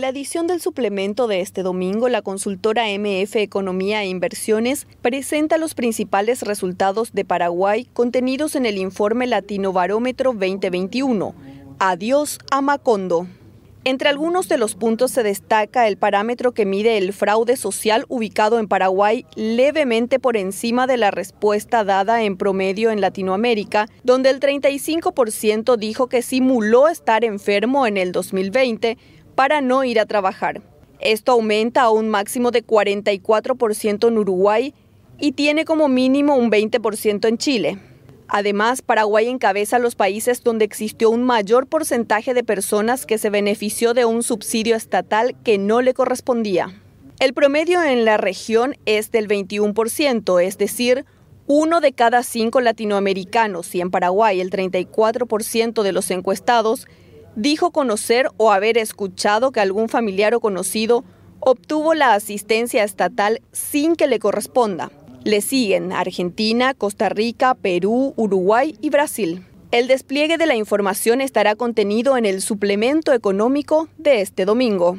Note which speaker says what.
Speaker 1: la edición del suplemento de este domingo, la consultora MF Economía e Inversiones presenta los principales resultados de Paraguay contenidos en el informe Latino Barómetro 2021. Adiós a Macondo. Entre algunos de los puntos se destaca el parámetro que mide el fraude social ubicado en Paraguay levemente por encima de la respuesta dada en promedio en Latinoamérica, donde el 35% dijo que simuló estar enfermo en el 2020 para no ir a trabajar. Esto aumenta a un máximo de 44% en Uruguay y tiene como mínimo un 20% en Chile. Además, Paraguay encabeza los países donde existió un mayor porcentaje de personas que se benefició de un subsidio estatal que no le correspondía. El promedio en la región es del 21%, es decir, uno de cada cinco latinoamericanos y en Paraguay el 34% de los encuestados dijo conocer o haber escuchado que algún familiar o conocido obtuvo la asistencia estatal sin que le corresponda. Le siguen Argentina, Costa Rica, Perú, Uruguay y Brasil. El despliegue de la información estará contenido en el suplemento económico de este domingo.